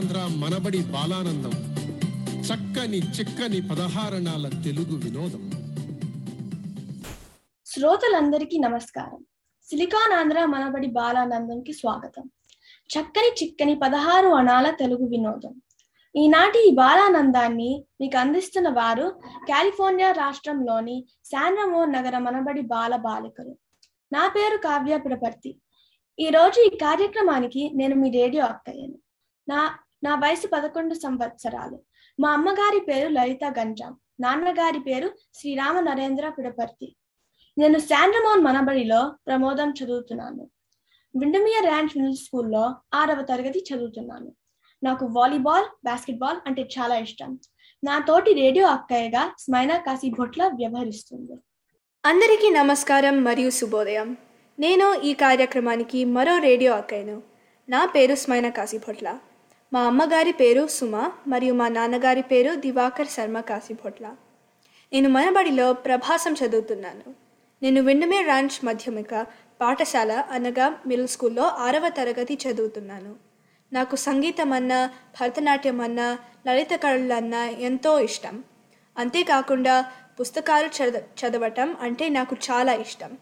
సిలికానాంధ్ర మనబడి బాలానందం. చక్కని చిక్కని పదహారణాల తెలుగు వినోదం. శ్రోతలందరికీ నమస్కారం. సిలికాన్ ఆంధ్ర మనబడి బాలానందంకి స్వాగతం. చక్కని చిక్కని పదహారు అణాల తెలుగు వినోదం. ఈనాటి ఈ బాలానందాన్ని మీకు అందిస్తున్న వారు కాలిఫోర్నియా రాష్ట్రంలోని శాన్రమో నగర మనబడి బాల బాలికలు. నా పేరు కావ్య పిడపర్తి. ఈ రోజు ఈ కార్యక్రమానికి నేను మీ రేడియో అక్కయ్యను. నా నా వయసు పదకొండు సంవత్సరాలు. మా అమ్మగారి పేరు లలిత గంజాం. నాన్నగారి పేరు శ్రీరామ నరేంద్ర పిడపర్తి. నేను శాండ్రమోన్ మనబడిలో ప్రమోదం చదువుతున్నాను. విండమియర్ ర్యాంచ్ మిడిల్ స్కూల్లో ఆరవ తరగతి చదువుతున్నాను. నాకు వాలీబాల్ బాస్కెట్బాల్ అంటే చాలా ఇష్టం. నా తోటి రేడియో అక్కయ్యగా స్మైనా కాశీ భొట్ల వ్యవహరిస్తుంది. అందరికీ నమస్కారం మరియు శుభోదయం. నేను ఈ కార్యక్రమానికి మరో రేడియో అక్కయ్యను. నా పేరు స్మైన కాశీభొట్ల మా అమ్మగారి పేరు సుమ మరియు మా నాన్నగారి పేరు దివాకర్ శర్మ కాశీభోట్ల. నేను మనబడిలో ప్రభాసం చదువుతున్నాను. నేను విండమే రాంచ్ మాధ్యమిక పాఠశాల అనగా మిడిల్ స్కూల్లో ఆరవ తరగతి చదువుతున్నాను. నాకు సంగీతం అన్నా భరతనాట్యం అన్నా లలిత కళలన్నా ఎంతో ఇష్టం. అంతేకాకుండా పుస్తకాలు చద చదవటం అంటే నాకు చాలా ఇష్టం.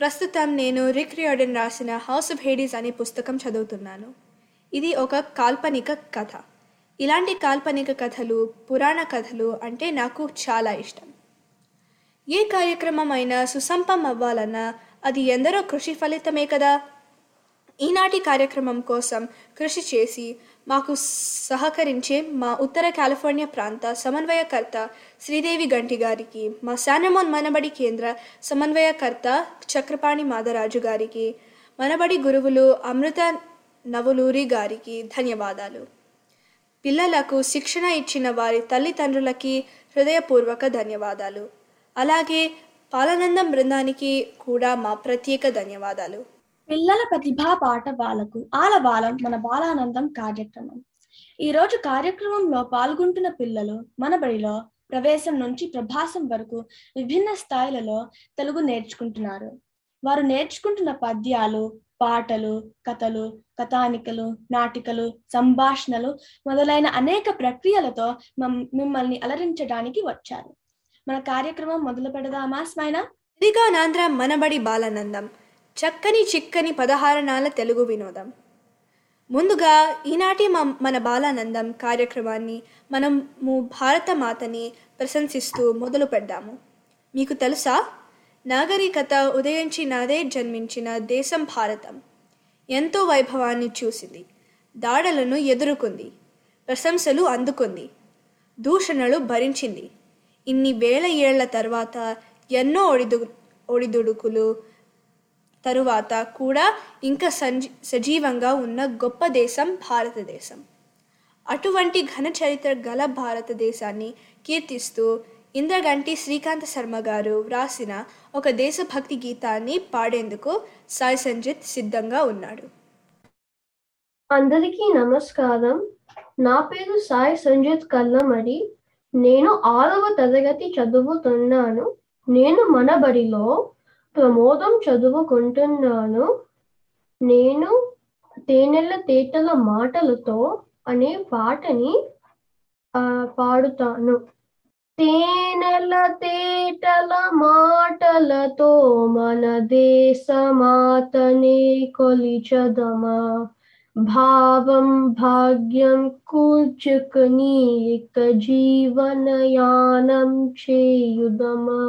ప్రస్తుతం నేను రిక్ రాసిన హౌస్ ఆఫ్ హేడీస్ అనే పుస్తకం చదువుతున్నాను. ఇది ఒక కాల్పనిక కథ. ఇలాంటి కాల్పనిక కథలు పురాణ కథలు అంటే నాకు చాలా ఇష్టం. ఏ కార్యక్రమం అయినా సుసంపం అవ్వాలన్నా అది ఎందరో కృషి ఫలితమే కదా? ఈనాటి కార్యక్రమం కోసం కృషి చేసి మాకు సహకరించే మా ఉత్తర కాలిఫోర్నియా ప్రాంత సమన్వయకర్త శ్రీదేవి గంటి గారికి మా శానమోన్ మనబడి కేంద్ర సమన్వయకర్త చక్రపాణి మాదరాజు గారికి మనబడి గురువులు అమృత నవలూరి గారికి ధన్యవాదాలు. పిల్లలకు శిక్షణ ఇచ్చిన వారి తల్లిదండ్రులకి హృదయపూర్వక ధన్యవాదాలు. అలాగే పాలనందం బృందానికి కూడా మా ప్రత్యేక ధన్యవాదాలు. పిల్లల ప్రతిభా పాట బాలకు ఆలబాలం మన బాలానందం కార్యక్రమం. ఈ రోజు కార్యక్రమంలో పాల్గొంటున్న పిల్లలు మన బడిలో ప్రవేశం నుంచి ప్రభాసం వరకు విభిన్న స్థాయిలలో తెలుగు నేర్చుకుంటున్నారు. వారు నేర్చుకుంటున్న పద్యాలు పాటలు కథలు కథానికలు నాటికలు సంభాషణలు మొదలైన అనేక ప్రక్రియలతో మమ్- మిమ్మల్ని అలరించడానికి వచ్చారు. మన కార్యక్రమం మొదలు పెడదామా స్మైనా? ఇదిగా నాంధ్ర మనబడి బాలానందం. చక్కని చిక్కని పదహారణాల తెలుగు వినోదం. ముందుగా ఈనాటి మ- మన బాలానందం కార్యక్రమాన్ని మనము భారత మాతని ప్రశంసిస్తూ మొదలు పెడదాము. మీకు తెలుసా? నాగరికత ఉదయించినదే జన్మించిన దేశం భారతం. ఎంతో వైభవాన్ని చూసింది. దాడులను ఎదుర్కొంది. ప్రశంసలు అందుకుంది. దూషణలు భరించింది. ఇన్ని వేల ఏళ్ళ తర్వాత ఎన్నో ఒడిదు ఒడిదుడుకులు తరువాత కూడా ఇంకా సంజీ సజీవంగా ఉన్న గొప్ప దేశం భారతదేశం. అటువంటి ఘన చరిత్ర గల భారతదేశాన్ని కీర్తిస్తూ ఇంద్రగంటి శ్రీకాంత శర్మ గారు వ్రాసిన ఒక దేశభక్తి గీతాన్ని పాడేందుకు సాయి సంజిత్ సిద్ధంగా ఉన్నాడు. అందరికీ నమస్కారం. నా పేరు సాయి సంజిత్ కల్లమడి. నేను ఆరవ తరగతి చదువుతున్నాను. నేను మన బడిలో ప్రమోదం చదువుకుంటున్నాను. నేను తేనెల తేటల మాటలతో అనే పాటని పాడుతాను. తేనెల తేటల మాటలతో మన దేశమాతనే కొలిచదమా భావం భాగ్యం కూర్చుకుని ఇక జీవనయానం చేయుదమా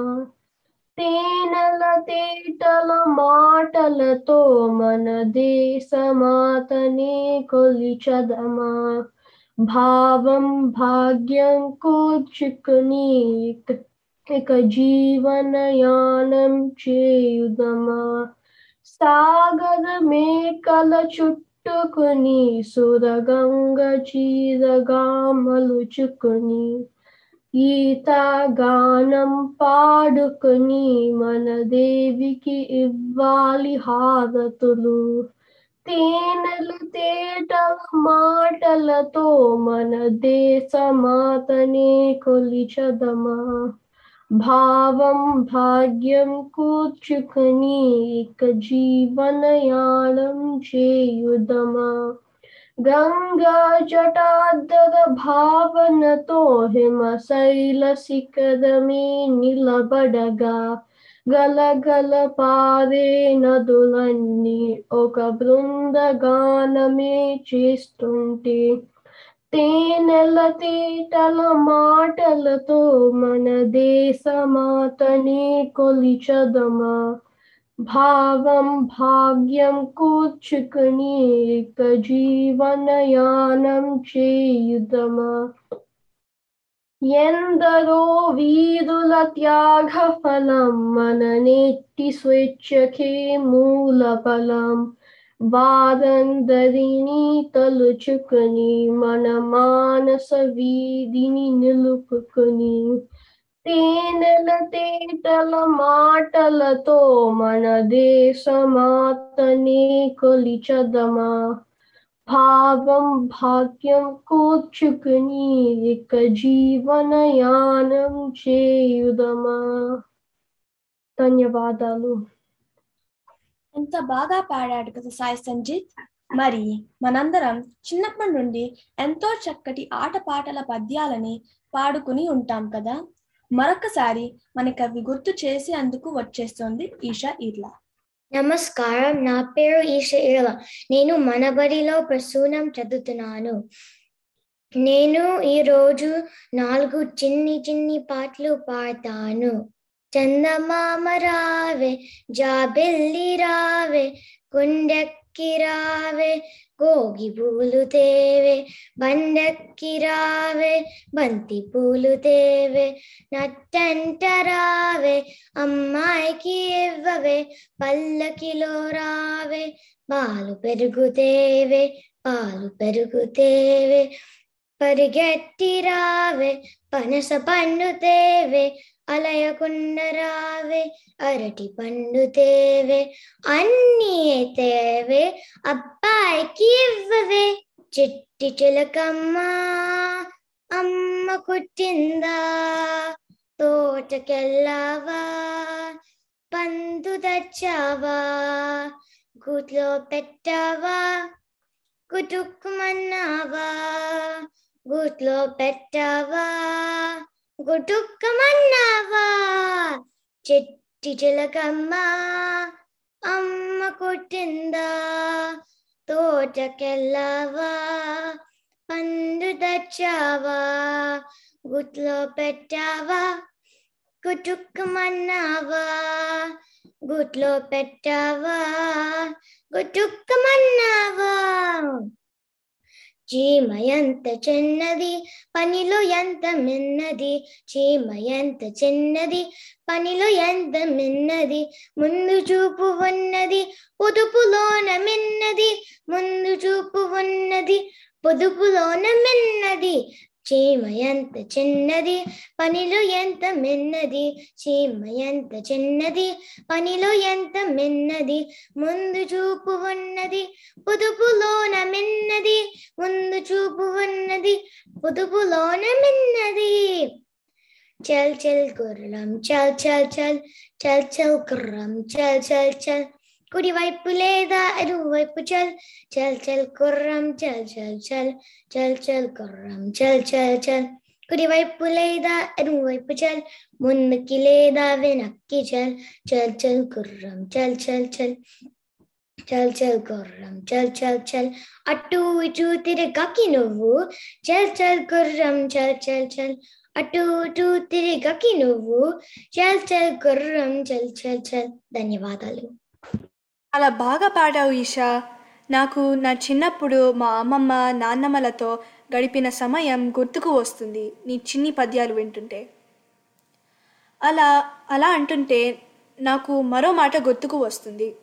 తేనెల తేటల మాటలతో మన దేశమాతనే కొలిచదమా భావం భాగ్యం కూర్చుకుని ఇక- ఇక జీవనయానం చేయుదమా సాగరమే కల చుట్టుకుని సురగంగ చీరగా మలుచుకుని ఈత గానం పాడుకుని మన దేవికి ఇవ్వాలి హారతులు తేనెలు తేటల మాటలతో మన దేశమాతనే కొలిచదమా భావం భాగ్యం కూర్చుకుని ఇక జీవనయానం చేయుదమా గంగా జటాధర భావనతో హిమ శైల శిఖరమే నిలబడగా గలగల పారే నదులన్నీ ఒక బృందగానమే చేస్తుంటే తేనెల తేటల మాటలతో మన దేశమాతనే కొలిచదమా? భావం భాగ్యం కూర్చుకుని ఇక జీవనయానం చేయుదమా? ఎందరో వీరుల త్యాగ ఫలం మన నెట్టి స్వేచ్ఛకే మూల ఫలం వారందరినీ తలుచుకుని మన మానస వీధిని నిలుపుకుని తేనెల తేటల మాటలతో మన దేశమాతనే కొలిచదమా భావం భాగ్యం కూర్చుకుని ఇక జీవనయానం చేయుదమా? ధన్యవాదాలు. ఎంత బాగా పాడాడు కదా సాయి సంజిత్. మరి మనందరం చిన్నప్పటి నుండి ఎంతో చక్కటి ఆటపాటల పద్యాలని పాడుకుని ఉంటాం కదా. మరొకసారి మనకి అవి గుర్తు చేసేందుకు వచ్చేస్తుంది ఈషా ఈర్లా. నమస్కారం నా పేరు ఈష ఇరల నేను మనబడిలో ప్రసూనం చదువుతున్నాను. నేను ఈరోజు నాలుగు చిన్ని చిన్ని పాటలు పాడతాను. చందమామ రావే జాబెల్లి రావే కుండెక్కి రావే గోగి పూలు తేవే బండెక్కి రావే బంతి పూలు తేవే నట్టంట రావే అమ్మాయికి ఇవ్వవే పల్లకిలో రావే పాలు పెరుగుతేవే పాలు పెరుగుతేవే పరిగెట్టి రావే పనస పండు తేవే అలయకుండా రావే అరటి పండు తేవే అన్నీ తేవే అబ్బాయికి ఇవ్వవే. చిట్టి చిలకమ్మ అమ్మ కుట్టిందా? తోటకెళ్ళావా? పందు తెచ్చావా? గూట్లో పెట్టావా? గుటుక్కుమన్నావా గూట్లో పెట్టావా? గుటుక్కమన్నావా? చెట్టి చిలకమ్మ అమ్మ కొట్టిందా? తోటకెళ్ళావా? పండు తెచ్చావా? గుట్లో పెట్టావా? గుటుక్కమన్నావా? గుట్లో పెట్టావా? గుటుక్కమన్నావా? చీమ ఎంత చిన్నది పనిలో ఎంత మిన్నది? చీమ ఎంత చిన్నది పనిలో ఎంత మిన్నది? ముందు చూపు ఉన్నది పొదుపులోన మిన్నది. ముందు చూపు ఉన్నది పొదుపులోన మిన్నది. చీమ ఎంత చిన్నది పనిలో ఎంత మిన్నది చీమ ఎంత చిన్నది పనిలో ఎంత మిన్నది ముందు చూపు ఉన్నది పొదుపులోన మిన్నది ముందు చూపు ఉన్నది పొదుపులోన మిన్నది చల్ చల్ గుర్రం చల్ చల్ చల్ చల్ చల్ గుర్రం చల్ చల్ చల్ కుడి వైపు లేదా ఎరువైపు చల్ చల్ చల్ గుర్రం చల్ చల్ చల్ చల్ చల్ గుర్రం చల్ చల్ చల్ కుడి వైపు లేదా ఎరువైపు చల్ ముందుకి లేదా వెనక్కి చల్ చల్ చల్ గుర్రం చల్ చల్ చల్ చల్ చల్ గుర్రం చల్ చల్ చల్ అటు ఇటు తిరగకి నువ్వు చల్ చల్ గుర్రం చల్ చల్ చల్ అటు ఇటు తిరగకి నువ్వు చల్ చల్ గుర్రం చల్ చల్ చల్ ధన్యవాదాలు అలా బాగా పాడావు ఈషా. నాకు నా చిన్నప్పుడు మా అమ్మమ్మ నాన్నమ్మలతో గడిపిన సమయం గుర్తుకు వస్తుంది నీ చిన్ని పద్యాలు వింటుంటే. అలా అలా అంటుంటే నాకు మరో మాట గుర్తుకు వస్తుంది.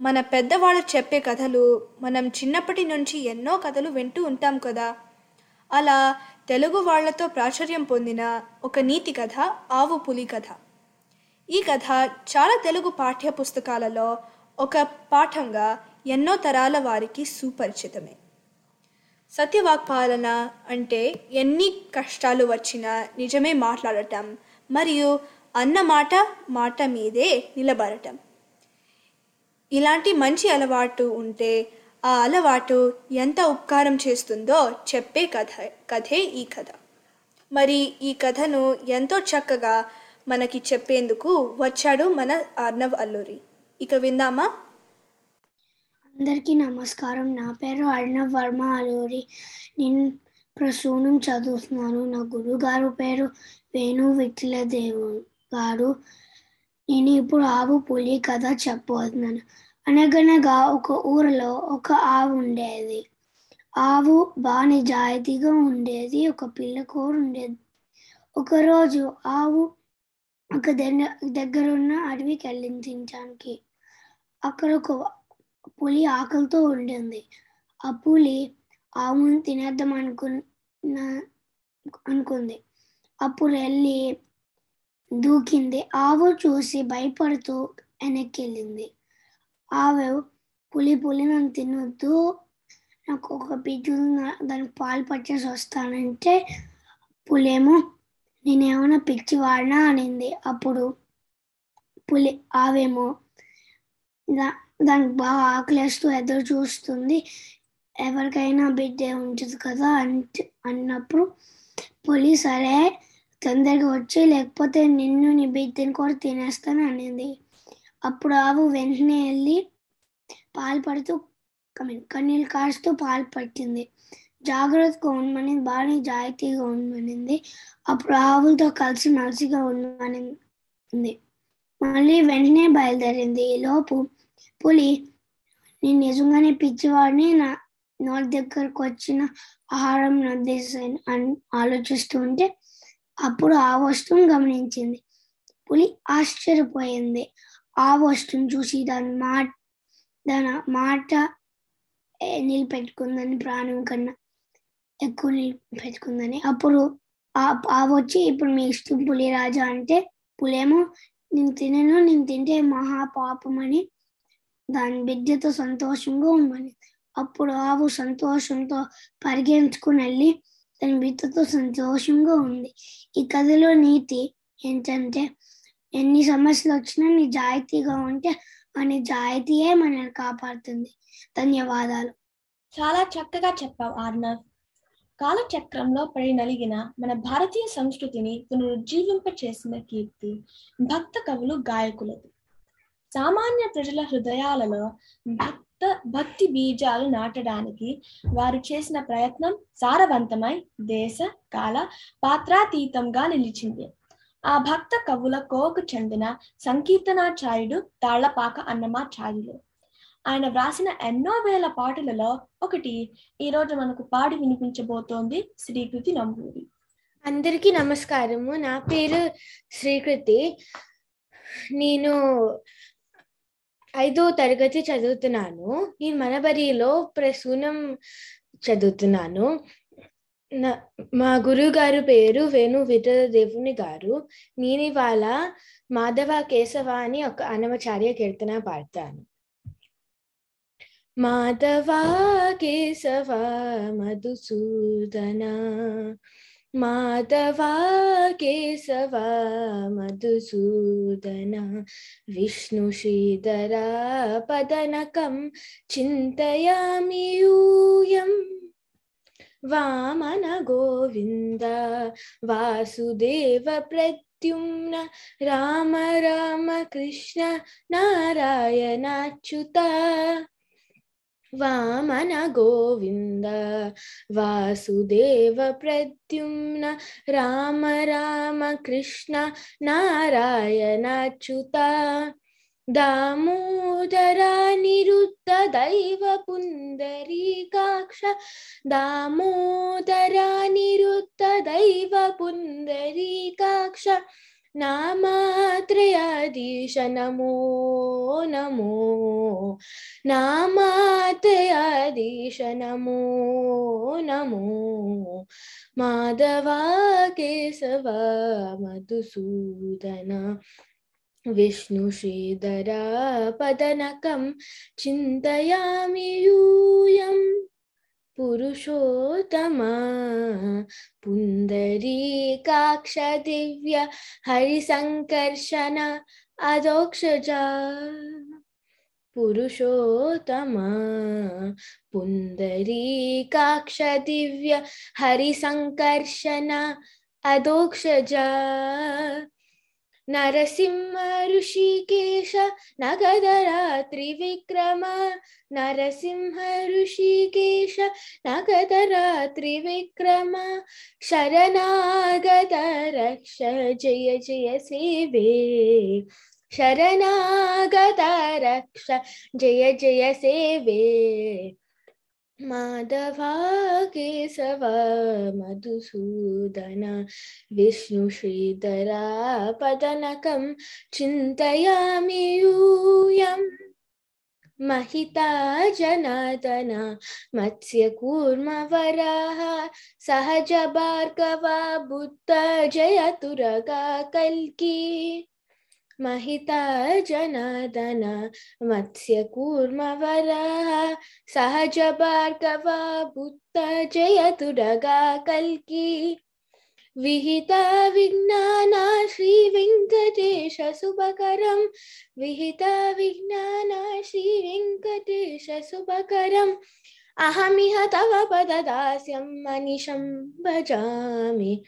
మన పెద్దవాళ్ళు చెప్పే కథలు మనం చిన్నప్పటి నుంచి ఎన్నో కథలు వింటూ ఉంటాం కదా. అలా తెలుగు వాళ్ళతో ప్రాచుర్యం పొందిన ఒక నీతి కథ ఆవు పులి కథ. ఈ కథ చాలా తెలుగు పాఠ్య పుస్తకాలలో ఒక పాఠంగా ఎన్నో తరాల వారికి సుపరిచితమే. సత్యవాక్పాలన అంటే ఎన్ని కష్టాలు వచ్చినా నిజమే మాట్లాడటం మరియు అన్నమాట మాట మాట మీదే నిలబడటం. ఇలాంటి మంచి అలవాటు ఉంటే ఆ అలవాటు ఎంత ఉపకారం చేస్తుందో చెప్పే కథ కథే ఈ కథ. మరి ఈ కథను ఎంతో చక్కగా మనకి చెప్పేందుకు వచ్చాడు మన అర్నవ్ అల్లూరి. ఇక విందామా? అందరికీ నమస్కారం. నా పేరు అర్ణవ్ వర్మ అలూరి నేను ప్రసూనం చదువుతున్నాను. నా గురుగారు పేరు వేణు విఠలదేవు గారు. నేను ఇప్పుడు ఆవు పులి కథ చెప్పబోతున్నాను. అనగనగా ఒక ఊరిలో ఒక ఆవు ఉండేది. ఆవు బాగా నిజాయితీగా ఉండేది. ఒక పిల్ల కూర ఉండేది. ఒకరోజు ఆవు ఒక దగ్గర దగ్గరున్న అడవికి వెళ్ళింది తినడానికి అక్కడ ఒక పులి ఆకలితో ఉండింది. ఆ పులి ఆవును తినేద్దాం అనుకున్న అనుకుంది. అప్పుడు వెళ్ళి దూకింది. ఆవు చూసి భయపడుతూ వెనక్కి వెళ్ళింది ఆవు పులి పులి నన్ను తినొద్దు. నాకు ఒక పిచ్చు దానికి పాలు పట్టేసి వస్తానంటే పులేమో నేనేమైనా పిచ్చి వాడినా అనింది. అప్పుడు పులి ఆవేమో దా- దానికి బాగా ఆకలేస్తూ ఎదురు చూస్తుంది. ఎవరికైనా బిడ్డ ఉంటుంది కదా అంటే అన్నప్పుడు పులి సరే తొందరగా వచ్చి లేకపోతే నిన్ను నీ బిడ్డని కూడా తినేస్తాను అనింది. అప్పుడు ఆవు వెంటనే వెళ్ళి పాలు పడుతూ కన్నీళ్ళు కాస్తూ పాలు పట్టింది. జాగ్రత్తగా ఉండమని బాగా జాగ్రత్తగా ఉండమనింది. అప్పుడు ఆవులతో కలిసి మలిసిగా ఉంది. మళ్ళీ వెంటనే బయలుదేరింది. ఈ లోపు పులి నేను నిజంగానే పిచ్చివాడిని? నా నోటి దగ్గరకు వచ్చిన ఆహారం నద్దేశాను అని ఆలోచిస్తూ ఉంటే అప్పుడు ఆ వస్తువు గమనించింది. పులి ఆశ్చర్యపోయింది. ఆ వస్తువుని చూసి దాని మాట దాని మాట నిలిపెట్టుకుందని నిలబెట్టుకుందని ప్రాణం కన్నా ఎక్కువ నిలబెట్టుకుందని అప్పుడు వచ్చి ఇప్పుడు మీ ఇష్టం పులి రాజా అంటే పులేమో నేను తినను నేను తింటే మహా పాపం అని దాని బిడ్డతో సంతోషంగా ఉండమని అప్పుడు ఆవు సంతోషంతో పరిగెంచుకుని వెళ్ళి దాని బిడ్డతో సంతోషంగా ఉంది. ఈ కథలో నీతి ఏంటంటే ఎన్ని సమస్యలు వచ్చినా నిజాయితీగా ఉంటే ఆ నిజాయితీయే మనల్ని కాపాడుతుంది. ధన్యవాదాలు. చాలా చక్కగా చెప్పావు ఆర్నవ్. కాలచక్రంలో పడి నలిగిన మన భారతీయ సంస్కృతిని పునరుజ్జీవింప చేసిన కీర్తి భక్త కవులు గాయకులది. సామాన్య ప్రజల హృదయాలలో భక్త భక్తి బీజాలు నాటడానికి వారు చేసిన ప్రయత్నం సారవంతమై దేశ కాల పాత్రాతీతంగా నిలిచింది. ఆ భక్త కవుల కోకు చెందిన సంకీర్తనాచార్యుడు తాళ్ళపాక అన్నమాచార్యులు. ఆయన వ్రాసిన ఎన్నో వేల పాటలలో ఒకటి. ఈ రోజు మనకు పాడి వినిపించబోతోంది శ్రీకృతి నంబూరి. అందరికీ నమస్కారము. నా పేరు శ్రీకృతి. నేను ఐదో తరగతి చదువుతున్నాను. నేను మనబరిలో ప్రసూనం చదువుతున్నాను. నా- మా గురువు గారు పేరు వేణు విఠలదేవుని గారు. నేను ఇవాళ మాధవ కేశవ అని ఒక అనవచార్య కీర్తన పాడతాను. माधवा केशवा मधुसूदना। माधवा केशवा मधुसूदना। विष्णुश्रीधरा पदनकं चिन्तयामि यूयम् वामन गोविन्द, वासुदेव प्रद्युम्न, राम राम कृष्ण, नारायणाच्युता। वामन गोविन्द वासुदेव प्रद्युम्न राम राम कृष्ण दामोदरा दामोदरानिरुद्ध दैव दामोदरा दामोदरानिरुद्ध दैव पुन्दरीकाक्ष नामात्रयाधीश नमो। नमो नामात्रयाधीश नमो। नमो माधवा केशव मधुसूदना विष्णुश्रीधरा पदनकं चिन्तयामि यूयम्। पुरुषोत्तमा। पुन्दरीकाक्ष दिव्य हरिसङ्कर्षण अदोक्षजा। पुरुषोत्तमा। पुन्दरीकाक्ष दिव्य हरिशंकर्षण अदोक्षजा। नरसिंह ऋषिकेश नगदरात्रिविक्रम नरसिंह ऋषिकेश नगदरात्रिविक्रम शरणागत रक्ष जय जय, सेवे। शरणागत रक्ष जय जय, सेवे। माधवा केशव मधुसूदन विष्णुश्रीधरापदनकं चिन्तयामि यूयम् महिता जनादन मत्स्यकूर्मवराः सहज भार्गवा बुद्ध जयतुरगा कल्की। महिता जनादन मत्स्यकूर्मवराः सहज भार्गवा बुद्ध जयतुरगा कल्की। विहिता विज्ञाना श्रीवेङ्कटेश शुभकरं। विहिता विज्ञाना श्रीवेङ्कटेश शुभकरम् अहमिह तव पददास्यं मनिषं भजामि।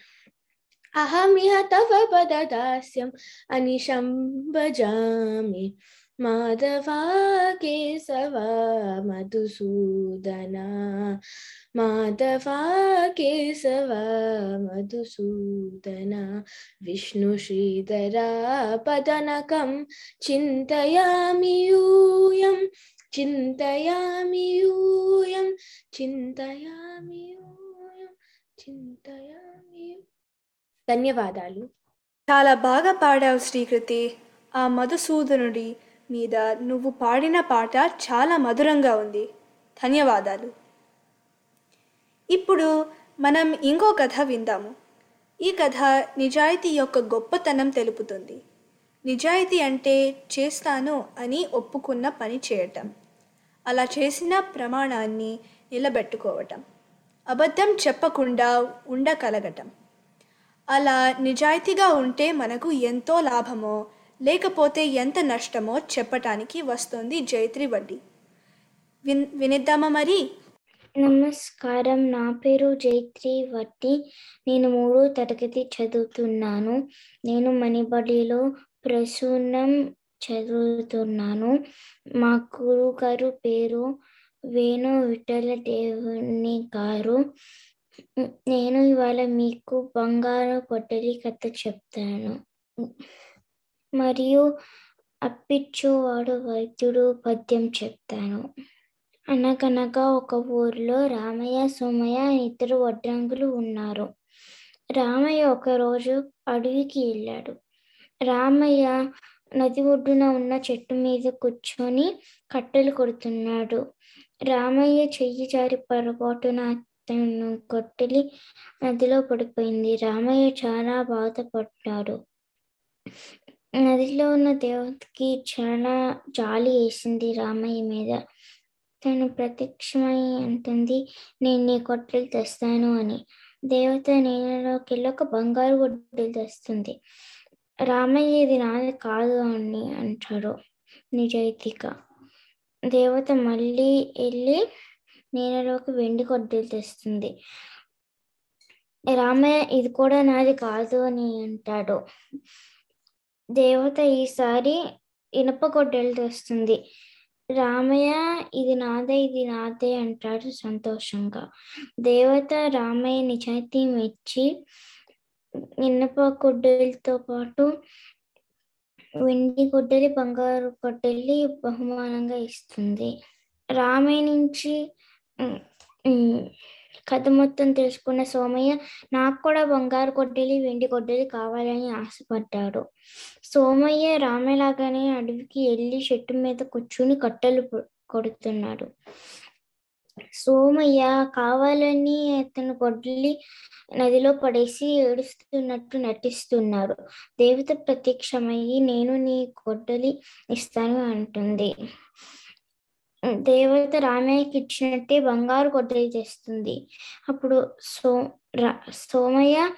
अहमिह तव पददास्यम्, अनिशं भजामि माधवा केशव मधुसूदना माधवा केशव मधुसूदना विष्णुश्रीधरा पदनकं चिन्तयामि यूयं चिन्तयामि यूयं चिन्तयामि यूयं चिन्तयामि। ధన్యవాదాలు. చాలా బాగా పాడావు శ్రీకృతి. ఆ మధుసూదనుడి మీద నువ్వు పాడిన పాట చాలా మధురంగా ఉంది. ధన్యవాదాలు. ఇప్పుడు మనం ఇంకో కథ విందాము. ఈ కథ నిజాయితీ యొక్క గొప్పతనం తెలుపుతుంది. నిజాయితీ అంటే చేస్తాను అని ఒప్పుకున్న పని చేయటం. అలా చేసిన ప్రమాణాన్ని నిలబెట్టుకోవటం. అబద్ధం చెప్పకుండా ఉండగలగటం అలా నిజాయితీగా ఉంటే మనకు ఎంతో లాభమో లేకపోతే ఎంత నష్టమో చెప్పటానికి వస్తుంది జైత్రి వడ్డీ విన్ వినిద్దామా మరి? నమస్కారం. నా పేరు జైత్రి వట్టి నేను మూడో తరగతి చదువుతున్నాను. నేను మణిబడిలో ప్రసూనం చదువుతున్నాను. మా గురువు గారు పేరు వేణు విఠల దేవుని గారు. నేను ఇవాళ మీకు బంగారు కొట్టలి కథ చెప్తాను. మరియు అప్పిచ్చువాడు వైద్యుడు పద్యం చెప్తాను. అనగనగా ఒక ఊరిలో రామయ్య సోమయ్య ఇద్దరు వడ్రంగులు ఉన్నారు. రామయ్య ఒకరోజు అడవికి వెళ్ళాడు. రామయ్య నది ఒడ్డున ఉన్న చెట్టు మీద కూర్చొని కట్టెలు కొడుతున్నాడు. రామయ్య చెయ్యి జారి పొరపాటున అతను కొట్టెలి నదిలో పడిపోయింది. రామయ్య చాలా బాధపడ్డాడు. నదిలో ఉన్న దేవతకి చాలా జాలి వేసింది రామయ్య మీద. తను ప్రత్యక్షమై అంటుంది నేను నీ కొట్టెలు తెస్తాను అని. దేవత నేలలోకి వెళ్ళి ఒక బంగారు గొడ్డలు తెస్తుంది. రామయ్య ఇది నాది కాదు అని అంటాడు నిజాయితీగా. దేవత మళ్ళీ వెళ్ళి నేలలోకి వెండి కొడ్డలు తెస్తుంది. రామయ్య ఇది కూడా నాది కాదు అని అంటాడు. దేవత ఈసారి ఇనప గొడ్డలు తెస్తుంది. రామయ్య ఇది నాదే ఇది నాదే అంటాడు సంతోషంగా. దేవత రామయ్య నిజాయితీ మెచ్చి ఇనప గొడ్డలతో పాటు వెండి గొడ్డలి బంగారు గొడ్డలి బహుమానంగా ఇస్తుంది. రామయ్య నుంచి కథ మొత్తం తెలుసుకున్న సోమయ్య నాకు కూడా బంగారు గొడ్డలి వెండి గొడ్డలి కావాలని ఆశపడ్డాడు. సోమయ్య రామేలాగానే అడవికి వెళ్ళి చెట్టు మీద కూర్చుని కట్టెలు కొడుతున్నాడు. సోమయ్య కావాలని అతను గొడ్డలి నదిలో పడేసి ఏడుస్తున్నట్టు నటిస్తున్నాడు. దేవత ప్రత్యక్షమయ్యి నేను నీ గొడ్డలి ఇస్తాను అంటుంది. దేవత రామయ్యకి ఇచ్చినట్టే బంగారు గొడ్డలి తెస్తుంది అప్పుడు సో రా- సోమయ్య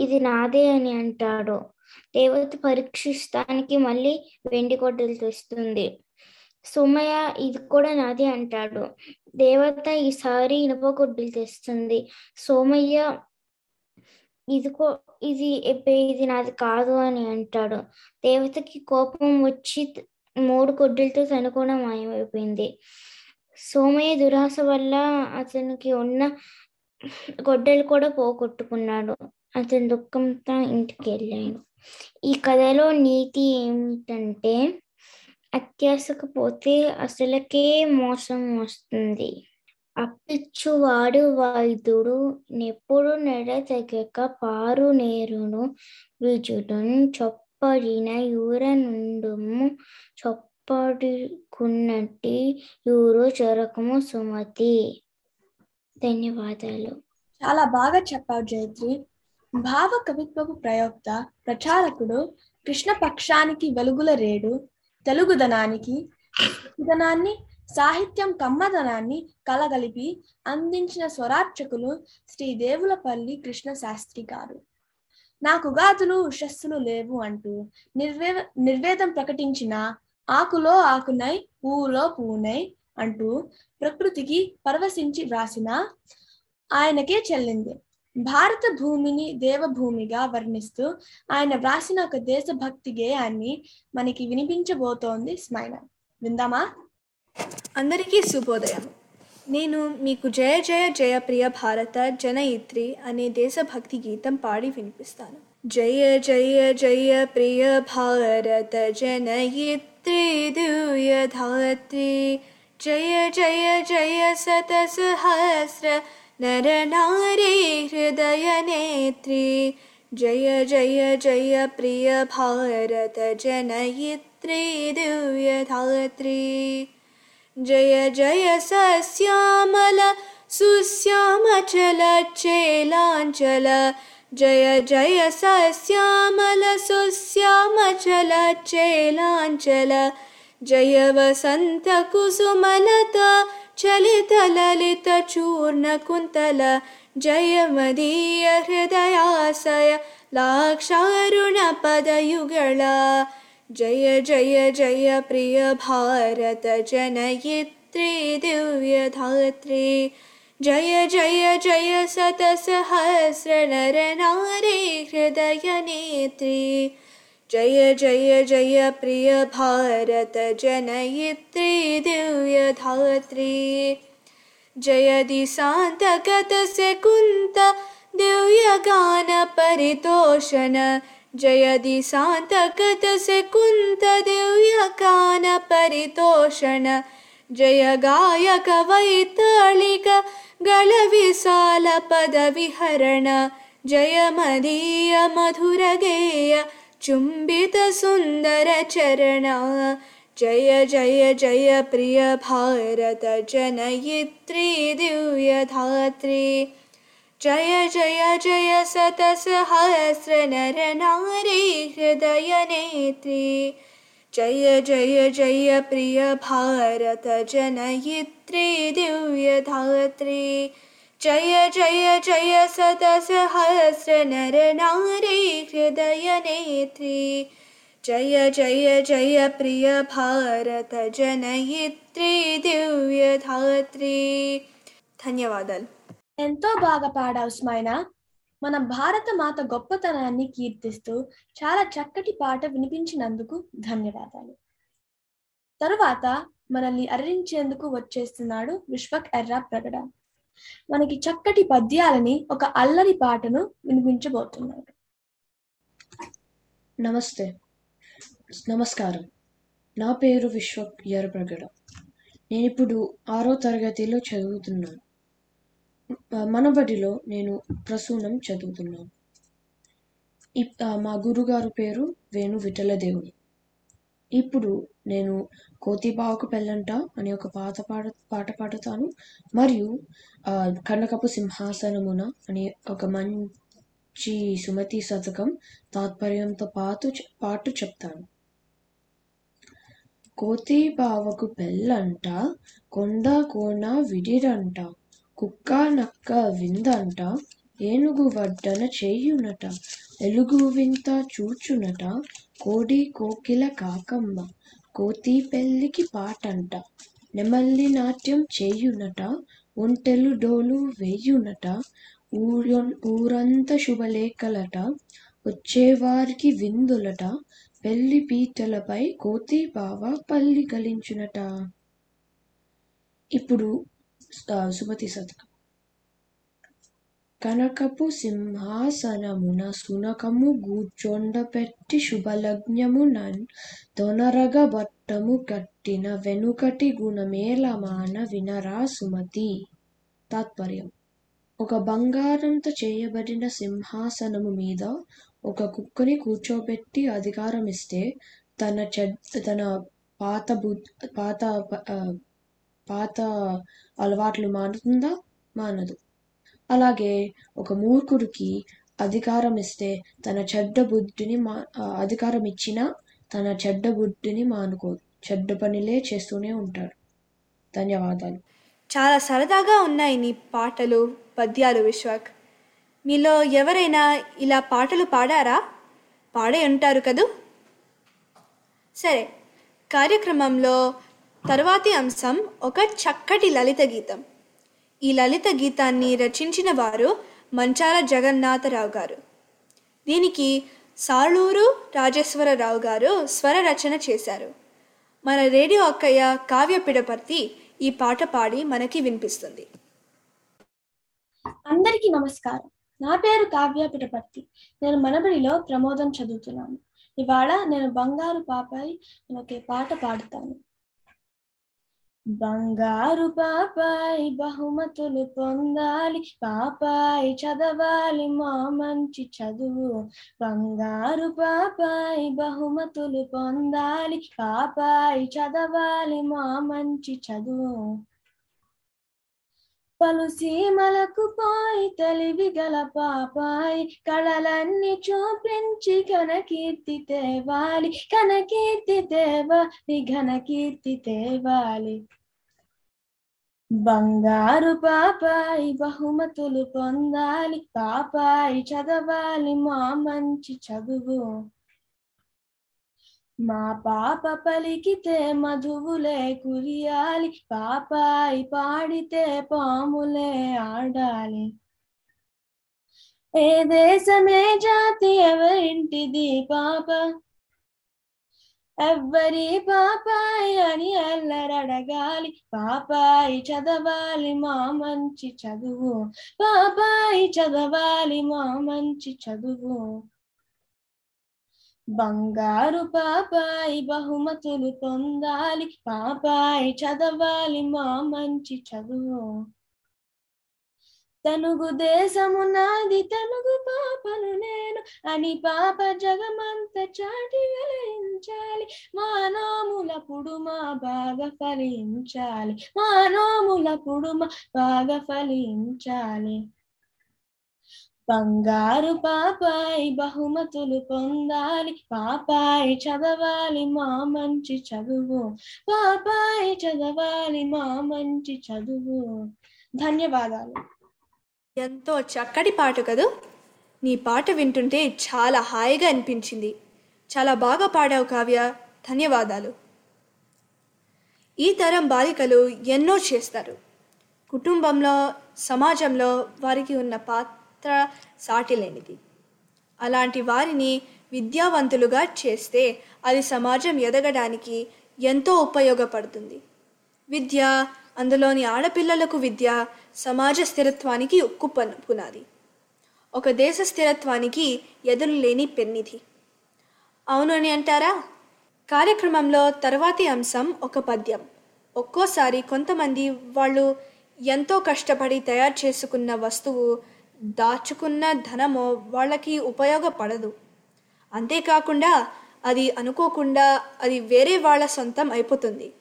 ఇది నాదే అని అంటాడు. దేవత పరీక్షిస్తానికి మళ్ళీ వెండి గొడ్డలు తెస్తుంది సోమయ్య ఇది కూడా నాదే అంటాడు. దేవత ఈసారి ఇనుప గొడ్డలు తెస్తుంది సోమయ్య ఇది కో ఇది ఇది నాది కాదు అని అంటాడు. దేవతకి కోపం వచ్చి మూడు గొడ్డలతో తను మాయమైపోయింది. సోమయ్య దురాశ వల్ల అతనికి ఉన్న గొడ్డలు కూడా పోగొట్టుకున్నాడు. అతని దుఃఖంతో ఇంటికి వెళ్ళాడు. ఈ కథలో నీతి ఏమిటంటే అత్యాసకపోతే అసలకే మోసం వస్తుంది. అప్పిచ్చువాడు వైద్యుడు నెప్పుడు నెడతెగక పారు నేరును విజుడున్ చొప్పడిన యూర నుండుము చొప్పడుకున్నట్టి యూరు చొరకము సుమతి. ధన్యవాదాలు. చాలా బాగా చెప్పావు జయత్రి భావ కవిత్వపు ప్రయోక్త ప్రచారకుడు కృష్ణపక్షానికి వెలుగుల రేడు తెలుగుదనానికి ధనాన్ని సాహిత్యం కమ్మదనాన్ని కలగలిపి అందించిన స్వరార్చకులు శ్రీ దేవులపల్లి కృష్ణ శాస్త్రి గారు. నాకు గాతులు ఉషస్సులు లేవు అంటూ నిర్వే నిర్వేదం ప్రకటించిన ఆకులో ఆకునై పువ్వులో పువ్వునై అంటూ ప్రకృతికి పరవశించి వ్రాసిన ఆయనకే చెల్లింది. భారత భూమిని దేవభూమిగా వర్ణిస్తూ ఆయన వ్రాసిన ఒక దేశభక్తి గేయాన్ని మనకి వినిపించబోతోంది స్మైన విందామా? అందరికీ శుభోదయం. నేను మీకు జయ జయ జయ ప్రియ భారత జనయిత్రి అనే దేశభక్తి గీతం పాడి వినిపిస్తాను జయ జయ జయ ప్రియ భారత జనయిత్రి దివ్య ధాత్రి జయ జయ జయ శత సహస్ర నర నారీ హృదయ నేత్రి జయ జయ జయ ప్రియ భారత जय जय सस्यामल सुस्यामचल चेलाञ्चल। जय जय सस्यामल श्यामल चेलाञ्चल। जय वसन्त कुसुमलता चलितलितचूर्णकुन्तल जय मदीय हृदयासय लाक्षारुणपदयुगला। जय जय जय प्रिय भारत जनयित्री दिव्यधात्री जय जय जय सतसहस्र नर जय जय जय प्रिय भारत जनयित्री दिव्यधात्री जय दिशान्तगतस्य कुन्त दिव्यगानपरितोषण जयदि दि सातकत जय गायक वैतलिक गलविशालपदविहरण जय मदीय मधुरगेय चुम्बित सुन्दर चरण जय जय जय प्रियभारत जनयित्री दिव्य धात्री जय जय जय सतसहस्र नर नारी हृदय नेत्री। जय जय जय प्रिय भारत जनयित्री दिव्यधात्री जय जय जय सतसहस्र नर नारी हृदय नेत्री। जय जय जय प्रिय भारत जनयित्री दिव्यधात्री धन्यवाद। ఎంతో బాగా పాడావు స్మైనా. మన భారత మాత గొప్పతనాన్ని కీర్తిస్తూ చాలా చక్కటి పాట వినిపించినందుకు ధన్యవాదాలు. తరువాత మనల్ని అరరించేందుకు వచ్చేస్తున్నాడు విశ్వక్ ఎర్ర ప్రగడ. మనకి చక్కటి పద్యాలని ఒక అల్లరి పాటను వినిపించబోతున్నాడు. నమస్తే. నమస్కారం. నా పేరు విశ్వక్ ఎర్ర ప్రగడ. నేనిప్పుడు ఆరో తరగతిలో చదువుతున్నాను. మనబడిలో నేను ప్రసూనం చదువుతున్నాను. ఇప్- మా గురుగారు పేరు వేణు విఠలదేవుని ఇప్పుడు నేను కోతిబావుకు పెళ్ళంట అనే ఒక పాత పాట పాట పాడుతాను. మరియు కనకపు సింహాసనమున అనే ఒక మంచి సుమతి శతకం తాత్పర్యంతో పాటు పాటు చెప్తాను. కోతి బావకు పెళ్ళంట కొండ కోన విడిరంట కుక్క నక్క విందంట ఏనుగు వడ్డన చేయునట ఎలుగు వింత చూచునట కోడి కోకిల కాకమ్మ కోతి పెళ్ళికి పాటంట నెమల్లి నాట్యం చేయునట ఒంటెలు డోలు వేయునట ఊరొ ఊరంతా శుభలేఖలట వచ్చేవారికి విందులట పెళ్ళి పీటలపై కోతి బావ పల్లి గలించునట. ఇప్పుడు సుమతి శతకం కనకపు సింహాసనమున సునకము గూర్చొండపెట్టి శుభలగ్నమునన్ తొనరగ బట్టము కట్టిన వెనుకటి గుణమేలమాన వినరా సుమతి. తాత్పర్యం. ఒక బంగారంతో చేయబడిన సింహాసనము మీద ఒక కుక్కని కూర్చోబెట్టి అధికారం ఇస్తే తన చెడ్ తన పాత బు పాత పాత అలవాట్లు మానుతుందా? మానదు. అలాగే ఒక మూర్ఖుడికి అధికారం ఇస్తే తన చెడ్డ బుద్ధిని మా అధికారం ఇచ్చినా తన చెడ్డ బుద్ధిని మానుకోదు చెడ్డ పనిలే చేస్తూనే ఉంటాడు. ధన్యవాదాలు. చాలా సరదాగా ఉన్నాయి నీ పాటలు పద్యాలు విశ్వాక్. మీలో ఎవరైనా ఇలా పాటలు పాడారా? పాడే ఉంటారు కదూ? సరే కార్యక్రమంలో తర్వాతి అంశం ఒక చక్కటి లలిత గీతం. ఈ లలిత గీతాన్ని రచించిన వారు మంచాల జగన్నాథరావు గారు. దీనికి సాలూరు రాజేశ్వరరావు గారు స్వర రచన చేశారు. మన రేడియో అక్కయ్య కావ్య పిడపర్తి ఈ పాట పాడి మనకి వినిపిస్తుంది. అందరికీ నమస్కారం. నా పేరు కావ్య పిటపర్తి నేను మనబడిలో ప్రమోదం చదువుతున్నాను. ఇవాళ నేను బంగారు పాపై ఒకే పాట పాడుతాను. బంగారు పాపాయి బహుమతులు పొందాలి పాపాయి చదవాలి మా మంచి చదువు. బంగారు పాపాయి బహుమతులు పొందాలి పాపాయి చదవాలి మా మంచి చదువు. పలు సీమలకు పోయి తెలివి గల పాపాయి కళలన్నీ చూపించి కనకీర్తి తేవాలి కనకీర్తి తేవాలి ఘనకీర్తి తేవాలి. బంగారు పాపాయి బహుమతులు పొందాలి పాపాయి చదవాలి మా మంచి చదువు. మా పాప పలికితే మధువులే కురియాలి పాపాయి పాడితే పాములే ఆడాలి. ఏ దేశమే జాతి ఎవరింటిది పాప? ఎవ్వరి పాపాయి అని అల్లరడగాలి పాపాయి చదవాలి మా మంచి చదువు. పాపాయి చదవాలి మా మంచి చదువు. బంగారు పాపాయి బహుమతులు పొందాలి. పాపాయి చదవాలి మా మంచి చదువు. తనుగు దేశము నాది తనుగు పాపను నేను. అని పాప జగమంత చాటి వెలించాలి మా నోముల బాగా ఫలించాలి. మా నోముల బాగా ఫలించాలి. బంగారు పాపాయి బహుమతులు పొందాలి. పాపాయి చదవాలి మా మంచి చదువు. పాపాయి చదవాలి మా మంచి చదువు. ధన్యవాదాలు. ఎంతో చక్కటి పాట కదూ? నీ పాట వింటుంటే చాలా హాయిగా అనిపించింది. చాలా బాగా పాడావు కావ్య. ధన్యవాదాలు. ఈ తరం బాలికలు ఎన్నో చేస్తారు. కుటుంబంలో సమాజంలో వారికి ఉన్న పాత్ర సాటిలేనిది. అలాంటి వారిని విద్యావంతులుగా చేస్తే అది సమాజం ఎదగడానికి ఎంతో ఉపయోగపడుతుంది. విద్య అందులోని ఆడపిల్లలకు విద్య సమాజ స్థిరత్వానికి ఉక్కు పునాది ఒక దేశ స్థిరత్వానికి ఎదురు లేని పెన్నిధి. అవును అని అంటారా? కార్యక్రమంలో తర్వాతి అంశం ఒక పద్యం. ఒక్కోసారి కొంతమంది వాళ్ళు ఎంతో కష్టపడి తయారు చేసుకున్న వస్తువు దాచుకున్న ధనమో వాళ్ళకి ఉపయోగపడదు. అంతేకాకుండా అది అనుకోకుండా అది వేరే వాళ్ళ సొంతం అయిపోతుంది.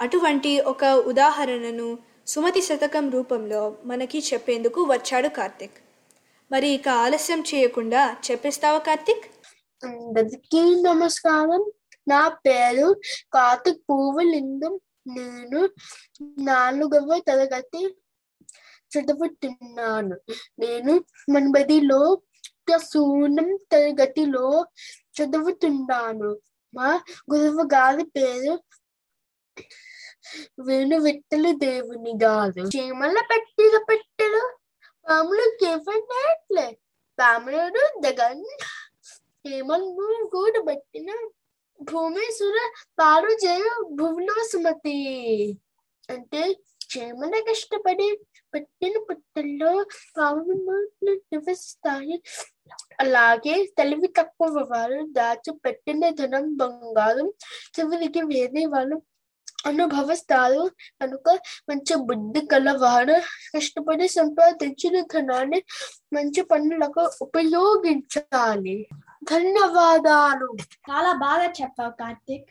అటువంటి ఒక ఉదాహరణను సుమతి శతకం రూపంలో మనకి చెప్పేందుకు వచ్చాడు కార్తిక్. మరి ఇక ఆలస్యం చేయకుండా చెప్పేస్తావా కార్తిక్? అందరికీ నమస్కారం. నా పేరు కార్తిక్ పూవలింగం నేను నాలుగవ తరగతి చదువుతున్నాను. నేను మనబడిలో సూనం తరగతిలో చదువుతున్నాను. మా గురువు గారి పేరు వేణు విట్టలు దేవుని గారు. చీమల పెట్టిన పెట్టెలు పాములు కేవట్లే పాములను జగన్ గూడు కూడబెట్టిన భూమి సుర పాడు జయ భువనోసుమతి. అంటే క్షేమన కష్టపడి పెట్టిన పుట్టల్లో పాములు నివసిస్తాయి అలాగే తెలివి తక్కువ వారు దాచి పెట్టిన ధనం బంగారం చివరికి వేరే వాళ్ళు అనుభవిస్తారు కనుక మంచి బుద్ధి కలవారు కష్టపడి సంపాదించిన ధనాన్ని మంచి పనులకు ఉపయోగించాలి ధన్యవాదాలు చాలా బాగా చెప్పావు కార్తిక్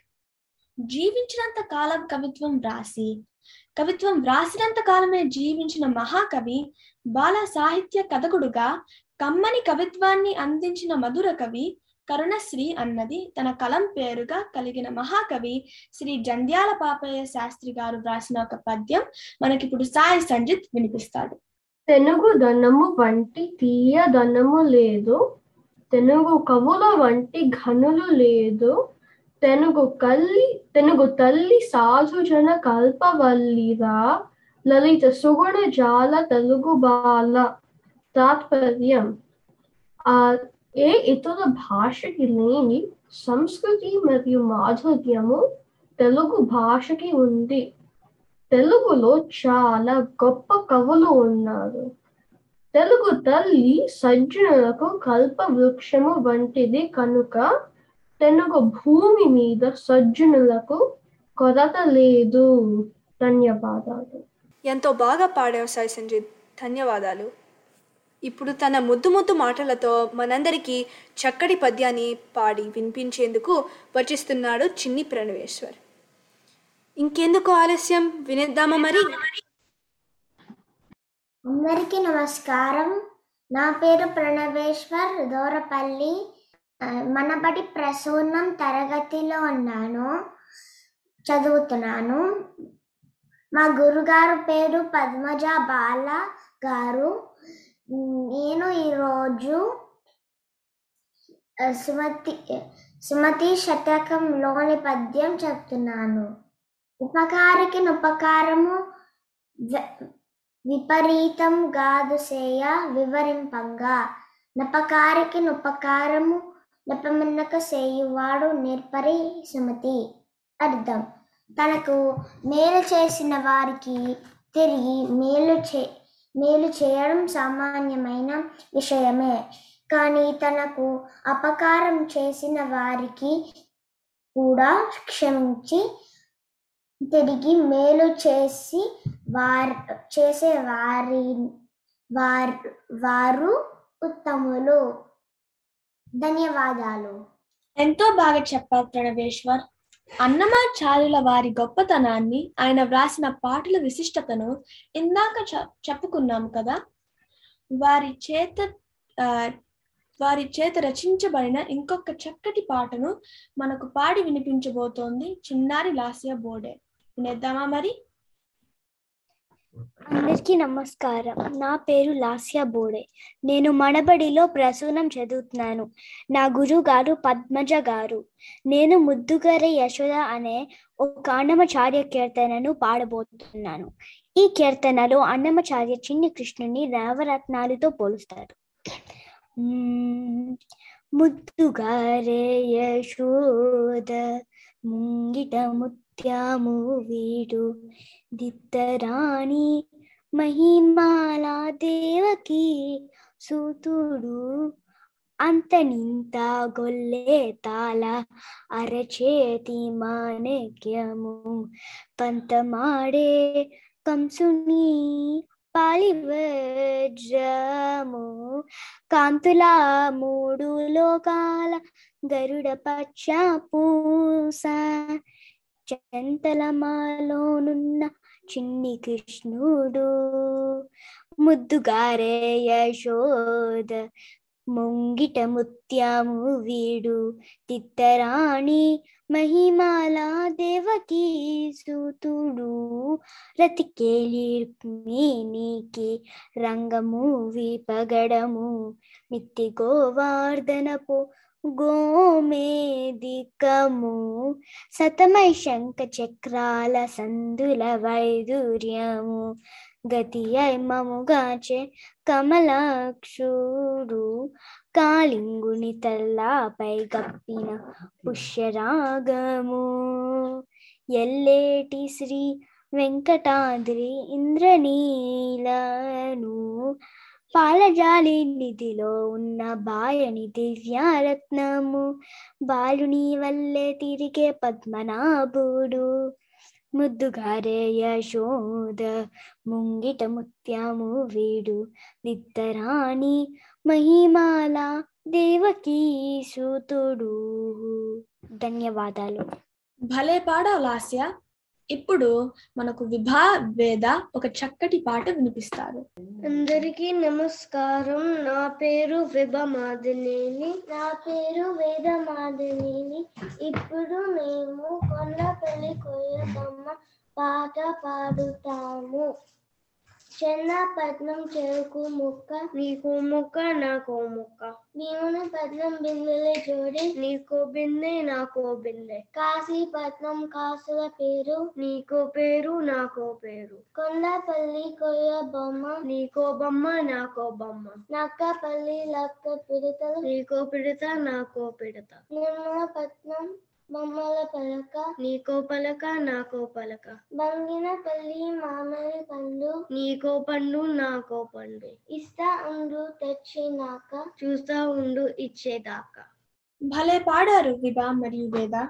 జీవించినంత కాలం కవిత్వం వ్రాసి కవిత్వం వ్రాసినంత కాలమే జీవించిన మహాకవి బాల సాహిత్య కథకుడుగా కమ్మని కవిత్వాన్ని అందించిన మధుర కవి కరుణశ్రీ అన్నది తన కలం పేరుగా కలిగిన మహాకవి శ్రీ జంధ్యాల పాపయ్య శాస్త్రి గారు వ్రాసిన ఒక పద్యం మనకిప్పుడు సాయి సంజిత్ వినిపిస్తాడు. తెనుగు దొన్నము వంటి తీయ దొన్నము లేదు తెనుగు కవుల వంటి ఘనులు లేదు తెనుగు కల్లి తెనుగు తల్లి సాధుజన కల్పవల్లిరా లలిత సుగుణ జాల తెలుగు బాల తాత్పర్యం ఆ ఏ ఇతర భాషకి లేని సంస్కృతి మరియు మాధుర్యము తెలుగు భాషకి ఉంది తెలుగులో చాలా గొప్ప కవులు ఉన్నారు తెలుగు తల్లి సజ్జనులకు కల్ప వృక్షము వంటిది కనుక తెలుగు భూమి మీద సజ్జనులకు కొరత లేదు. ధన్యవాదాలు. ఎంతో బాగా పాడావు సాయి సంజిత్ ధన్యవాదాలు. ఇప్పుడు తన ముద్దు ముద్దు మాటలతో మనందరికీ చక్కటి పద్యాన్ని పాడి వినిపించేందుకు వచ్చిస్తున్నాడు చిన్ని ప్రణవేశ్వర్. ఇంకెందుకు ఆలస్యం? వినేద్దామా మరి? అందరికీ నమస్కారం. నా పేరు ప్రణవేశ్వర్ దోరపల్లి. మనబడి ప్రసూనం తరగతిలో ఉన్నాను చదువుతున్నాను. మా గురుగారు పేరు పద్మజ బాల గారు. నేను ఈరోజు సుమతి సుమతి శతకంలోని పద్యం చెప్తున్నాను. ఉపకారికి ఉపకారము విపరీతం గాదు సేయ వివరింపంగా. నపకారికి ఉపకారము నపమిన్నక సేయువాడు నిర్పరి సుమతి అర్థం. తనకు మేలు చేసిన వారికి తిరిగి మేలు చే మేలు చేయడం సామాన్యమైన విషయమే. కానీ తనకు అపకారం చేసిన వారికి కూడా క్షమించి తిరిగి మేలు చేసి వారు చేసే వారి వారు వారు ఉత్తములు. ధన్యవాదాలు. ఎంతో బాగా చెప్పారు ప్రణవేశ్వర్. అన్నమాచార్యుల వారి గొప్పతనాన్ని ఆయన వ్రాసిన పాటల విశిష్టతను ఇందాక చెప్పుకున్నాం కదా. వారి చేత వారి చేత రచించబడిన ఇంకొక చక్కటి పాటను మనకు పాడి వినిపించబోతోంది చిన్నారి లాస్య బోడే. వినేద్దామా మరి? అందరికీ నమస్కారం. నా పేరు లాస్య బోడే. నేను మనబడిలో ప్రసూనం చదువుతున్నాను. నా గురువు గారు పద్మజ గారు. నేను ముద్దుగర యశోద అనే ఒక అన్నమచార్య కీర్తనను పాడబోతున్నాను. ఈ కీర్తనలో అన్నమచార్య చిన్ని కృష్ణుని నవరత్నాలతో పోలుస్తారు. ముద్దుగారే యశోద ముంగిట నిత్యము వీడు దిత్తరాణి మహిమాలా దేవకి సూతుడు. అంతనింత గొల్లే తాళ అరచేతి మాణిక్యము. పంతమాడే కంసుని పాలివజ్రము కాంతుల మూడు లోకాల గరుడ పచ్చ పూస చెంతలమాలోనున్న చిన్ని కృష్ణుడు. ముద్దుగారే యశోద ముంగిట ముత్యము వీడు. తిత్తరాణి మహిమాల దేవకీ సూతుడు. రతికేలి రుక్మిణికి రంగము విపగడము. మిత్తి గోవార్ధనపు గోమేదికము సతమై శంఖ చక్రాల సందుల వైదుర్యము. గతి మముగాచే కమలాక్షుడు కాళింగుని తల్లాపై గప్పిన పుష్యరాగము. ఎల్లేటి శ్రీ వెంకటాద్రి ఇంద్రనీలను పాలజాలి నిధిలో ఉన్న బాయని దివ్యారత్నము. బాలుని వల్లే తిరిగే పద్మనాభుడు. ముద్దుగారే యశోద ముంగిట ముత్యము వీడు. నిత్తరాణి మహిమాల దేవకీ సూతుడు. ధన్యవాదాలు. భలే పాడావు లాస్య. ఇప్పుడు మనకు విభా వేద ఒక చక్కటి పాట వినిపిస్తారు. అందరికీ నమస్కారం. నా పేరు విభ మాదినేని. నా పేరు వేద మాధవిని ఇప్పుడు మేము కొండపల్లి కొయ్యదమ్మ పాట పాడుతాము. చెన్నపట్నం చెరుకు ముక్క నీకు ముక్క నాకు ముక్క భీమునిపట్నం బిందెల జోడి నీకో బిందె నాకో బిందె కాశీపట్నం కాసుల పేరు నీకో పేరు నాకో పేరు. కొండపల్లి కొయ్య బొమ్మ నీకో బొమ్మ నాకో బొమ్మ. నక్కపల్లి లక్క పిడతలు నీకో పిడత నాకో పిడత. నిర్మలపట్నం బొమ్మల పలక నీకో పలక నాకో పలక బంగినపల్లి మామిడి పండు నీకో పండు నాకో పండు ఇస్తా ఉండు తెచ్చినాక చూస్తా ఉండు ఇచ్చేదాకా. భలే పాడారు విభా మరియు వేద.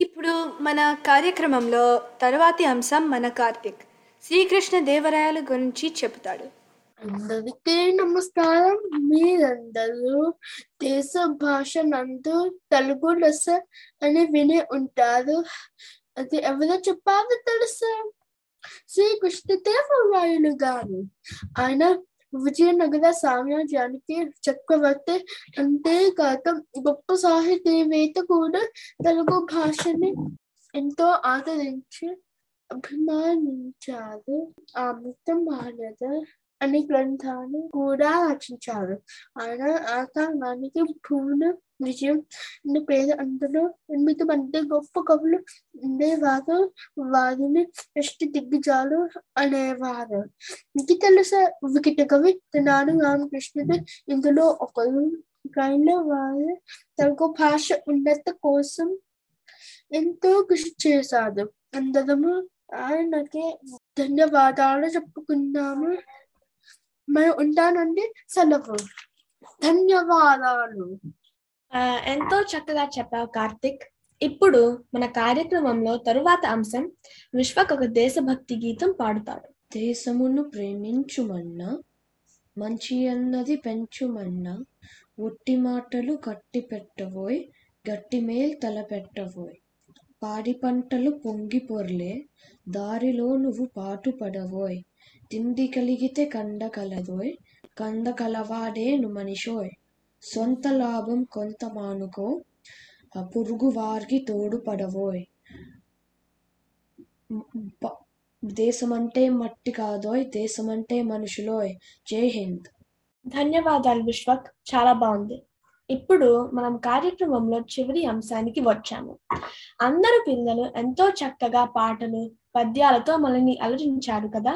ఇప్పుడు మన కార్యక్రమంలో తర్వాతి అంశం మన కార్తిక్. శ్రీకృష్ణ దేవరాయల గురించి చెబుతాడు. అందరికీ నమస్కారం. మీరందరూ దేశ భాష నందు తెలుగు లెస్స అని విని ఉంటారు. అది ఎవరో చెప్పారో తెలుసా? శ్రీకృష్ణదేవరాయలు గారు. ఆయన విజయనగర సామ్రాజ్యానికి చక్రవర్తి అంతేకాక గొప్ప సాహితీవేత్త కూడా. తెలుగు భాషని ఎంతో ఆదరించి అభిమానించారు. అమృత మానద అనే గ్రంథాన్ని కూడా రచించారు. ఆయన ఆ కాలానికి పూర్ణ విజయం అనే పేరు అందులో ఎనిమిది మంది గొప్ప కవులు ఉండేవారు. వారిని ఎష్టి దిగ్గజాలు అనేవారు. మీకు తెలుసా? వికిట కవి తెనాలి రామకృష్ణుడు. ఇందులో ఒకరు వారు తెలుగు భాష ఉన్నత కోసం ఎంతో కృషి చేశారు. అందరము ఆయనకి ధన్యవాదాలు చెప్పుకున్నాము. మనం ఉంటానండి సెలవు ధన్యవాదాలు. ఆ, ఎంతో చక్కగా చెప్పావు కార్తిక్. ఇప్పుడు మన కార్యక్రమంలో తరువాత అంశం విశ్వక్ ఒక దేశభక్తి గీతం పాడుతాడు. దేశమును ప్రేమించుమన్నా మంచి అన్నది పెంచుమన్నా ఒట్టి మాటలు కట్టి పెట్టబోయ్ గట్టి మేల్ తలపెట్టబోయ్ పాడి పంటలు పొంగి పొర్లే దారిలో నువ్వు పాటు పడవోయ్ తిండి కలిగితే కండ కలదోయ్ కలవాడేను మనిషోయ్ సొంత లాభం కొంత మానుకో పొరుగు వారికి తోడు పడవోయ్ దేశమంటే మట్టి కాదోయ్ దేశమంటే మనుషులోయ్ జై హింద్ ధన్యవాదాలు విశ్వక్ చాలా బాగుంది ఇప్పుడు మనం కార్యక్రమంలో చివరి అంశానికి వచ్చాము అందరు పిల్లలు ఎంతో చక్కగా పాటలు పద్యాలతో మనల్ని అలరించారు కదా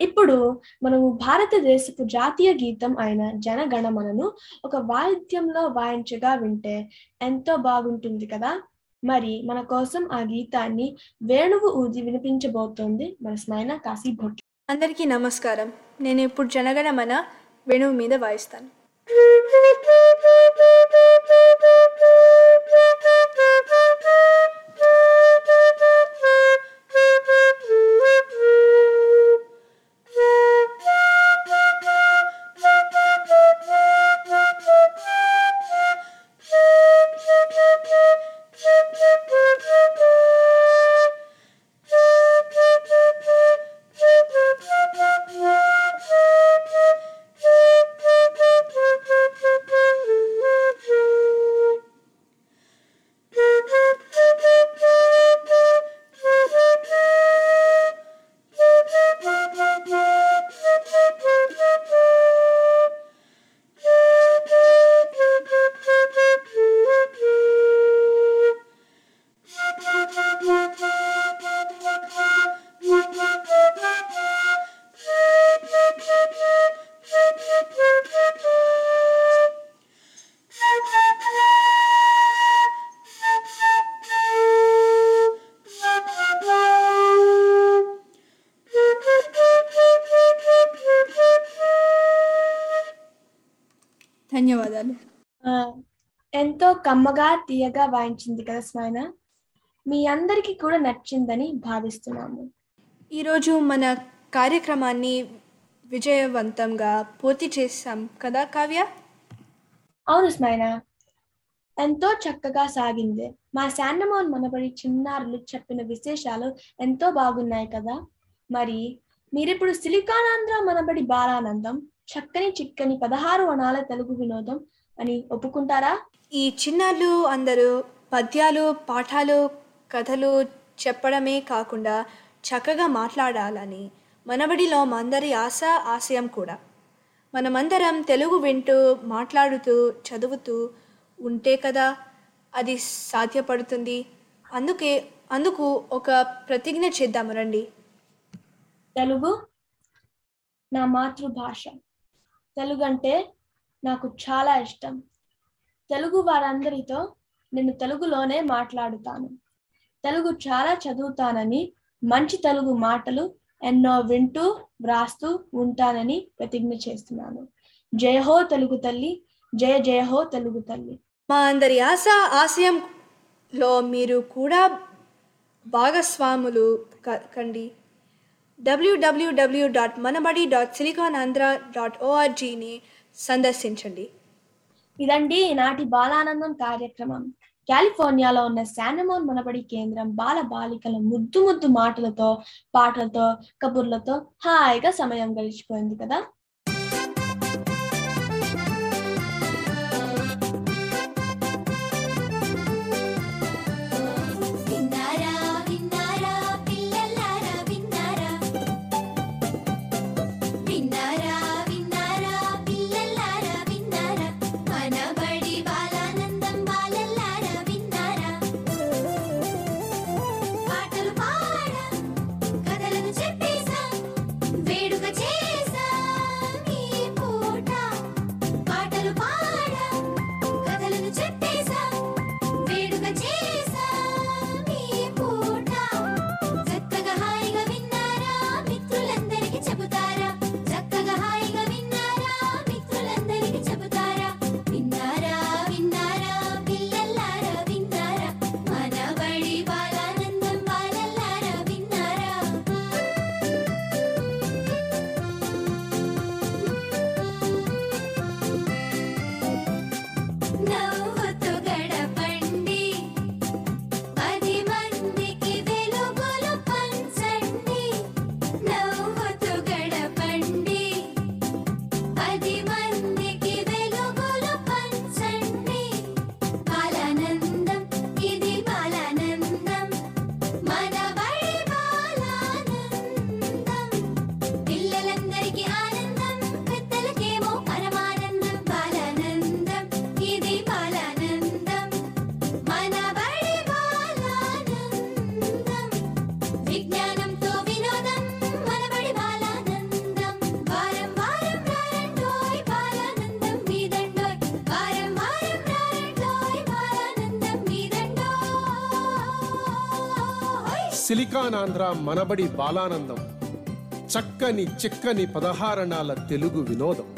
ఇప్పుడు మనము భారతదేశపు జాతీయ గీతం అయిన జనగణమనను ఒక వాయిద్యంలో వాయించగా వింటే ఎంతో బాగుంటుంది కదా? మరి మన కోసం ఆ గీతాన్ని వేణువు ఊది వినిపించబోతోంది మన స్మైన కాశీ భొట్. అందరికీ నమస్కారం. నేను ఇప్పుడు జనగణమన వేణువు మీద వాయిస్తాను. Thank you. కమ్మగా తీయగా వాయించింది కదా స్మైన మీ అందరికీ కూడా నచ్చిందని భావిస్తున్నాము. ఈరోజు మన కార్యక్రమాన్ని విజయవంతంగా పూర్తి చేశాం కదా కావ్య? అవును స్మైన ఎంతో చక్కగా సాగింది. మా శాండమోన్ మనబడి చిన్నారులు చెప్పిన విశేషాలు ఎంతో బాగున్నాయి కదా. మరి మీరిప్పుడు సిలికానాంధ్ర మనబడి బాలానందం చక్కని చిక్కని పదహారు అణాల తెలుగు వినోదం అని ఒప్పుకుంటారా? ఈ చిన్నారులు అందరూ పద్యాలు పాఠాలు కథలు చెప్పడమే కాకుండా చక్కగా మాట్లాడాలని మనబడిలో మందరి ఆశ ఆశయం కూడా. మనమందరం తెలుగు వింటూ మాట్లాడుతూ చదువుతూ ఉంటే కదా అది సాధ్యపడుతుంది. అందుకే అందుకు ఒక ప్రతిజ్ఞ చేద్దాము రండి. తెలుగు నా మాతృభాష. తెలుగు అంటే నాకు చాలా ఇష్టం. తెలుగు వారందరితో నేను తెలుగులోనే మాట్లాడుతాను. తెలుగు చాలా చదువుతానని మంచి తెలుగు మాటలు ఎన్నో వింటూ వ్రాస్తూ ఉంటానని ప్రతిజ్ఞ చేస్తున్నాను. జయ హో తెలుగు తల్లి జయ జయ హో తెలుగు తల్లి. మా అందరి ఆశ ఆశయంలో మీరు కూడా భాగస్వాములు క- కండి. డబ్ల్యూడబ్ల్యూడబ్ల్యూ dot Manabadi dot silicon Andhra dot ఓఆర్జీని సందర్శించండి. ఇదండి ఈనాటి బాలానందం కార్యక్రమం. కాలిఫోర్నియాలో ఉన్న శానమోన్ మనబడి కేంద్రం బాల బాలికల ముద్దు ముద్దు మాటలతో పాటలతో కబుర్లతో హాయిగా సమయం గడిచిపోయింది కదా? మీదండోయ్ సిలికానాంధ్ర మనబడి బాలానందం. చక్కని చిక్కని పదహారణాల తెలుగు వినోదం.